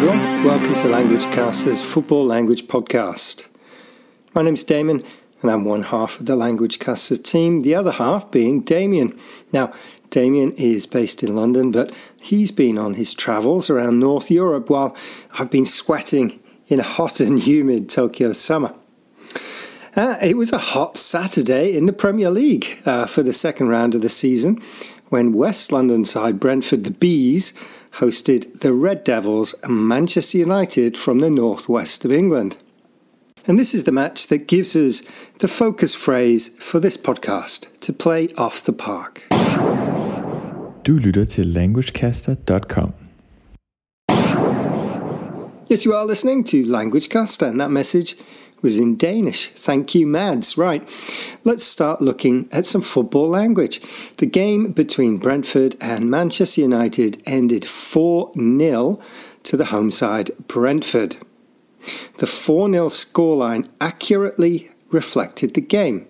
welcome to Language Caster's Football Language Podcast. My name's Damon, and I'm one half of the Language Caster team, the other half being Damien. Now, Damien is based in London, but he's been on his travels around North Europe while I've been sweating in a hot and humid Tokyo summer. Uh, it was a hot Saturday in the Premier League uh, for the second round of the season when West London side Brentford the Bees hosted the Red Devils and Manchester United from the northwest of England. And this is the match that gives us the focus phrase for this podcast to play off the park. Du lytter til languagecaster.com. Yes, you are listening to Languagecaster, and that message was in Danish. Thank you, Mads. Right, let's start looking at some football language. The game between Brentford and Manchester United ended 4 0 to the home side, Brentford. The 4 0 scoreline accurately reflected the game.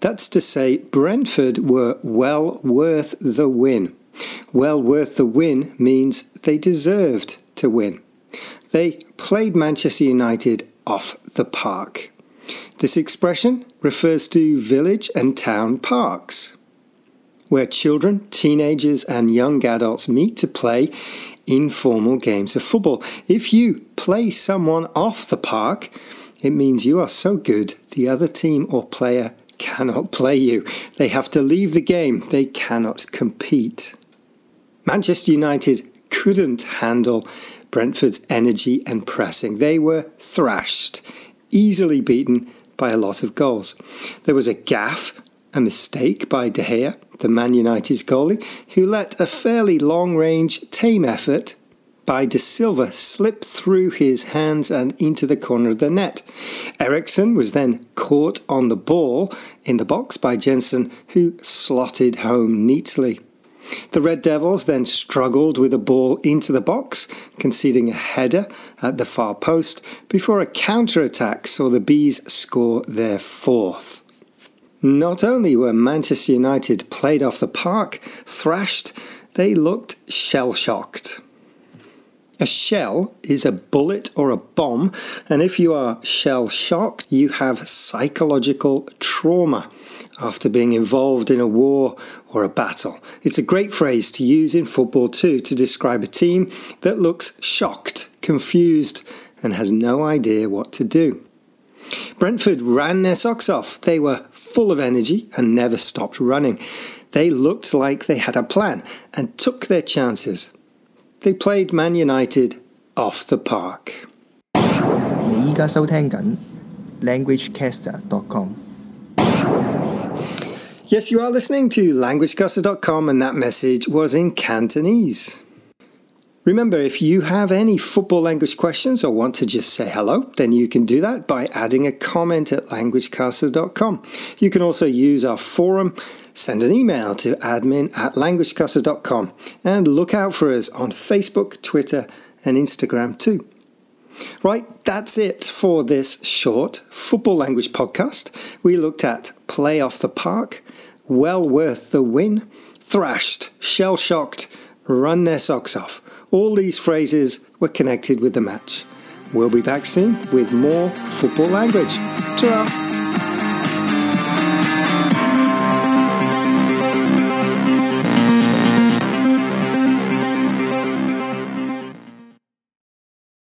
That's to say, Brentford were well worth the win. Well worth the win means they deserved to win. They played Manchester United off the park. This expression refers to village and town parks, where children, teenagers, and young adults meet to play informal games of football. If you play someone off the park, it means you are so good the other team or player cannot play you. They have to leave the game, they cannot compete. Manchester United couldn't handle Brentford's energy and pressing. They were thrashed, easily beaten by a lot of goals. There was a gaffe, a mistake by De Gea, the Man United's goalie, who let a fairly long range, tame effort by Dasilva slip through his hands and into the corner of the net. Eriksen was then caught on the ball in the box by Jensen, who slotted home neatly. The Red Devils then struggled with a ball into the box, conceding a header at the far post before a counter attack saw the Bees score their fourth. Not only were Manchester United played off the park, thrashed, they looked shell shocked. A shell is a bullet or a bomb, and if you are shell shocked, you have psychological trauma after being involved in a war or a battle. It's a great phrase to use in football too to describe a team that looks shocked, confused, and has no idea what to do. Brentford ran their socks off. They were full of energy and never stopped running. They looked like they had a plan and took their chances. They played Man United off the park. 你依家收听紧 languagecaster.com。Yes, you are listening to languagecaster.com, and that message was in Cantonese. Remember, if you have any football language questions or want to just say hello, then you can do that by adding a comment at languagecaster.com. You can also use our forum, send an email to admin at languagecaster.com, and look out for us on Facebook, Twitter, and Instagram too. Right, that's it for this short football language podcast. We looked at play off the park, well worth the win, thrashed, shell shocked, run their socks off. All these phrases were connected with the match. We'll be back soon with more football language. Ta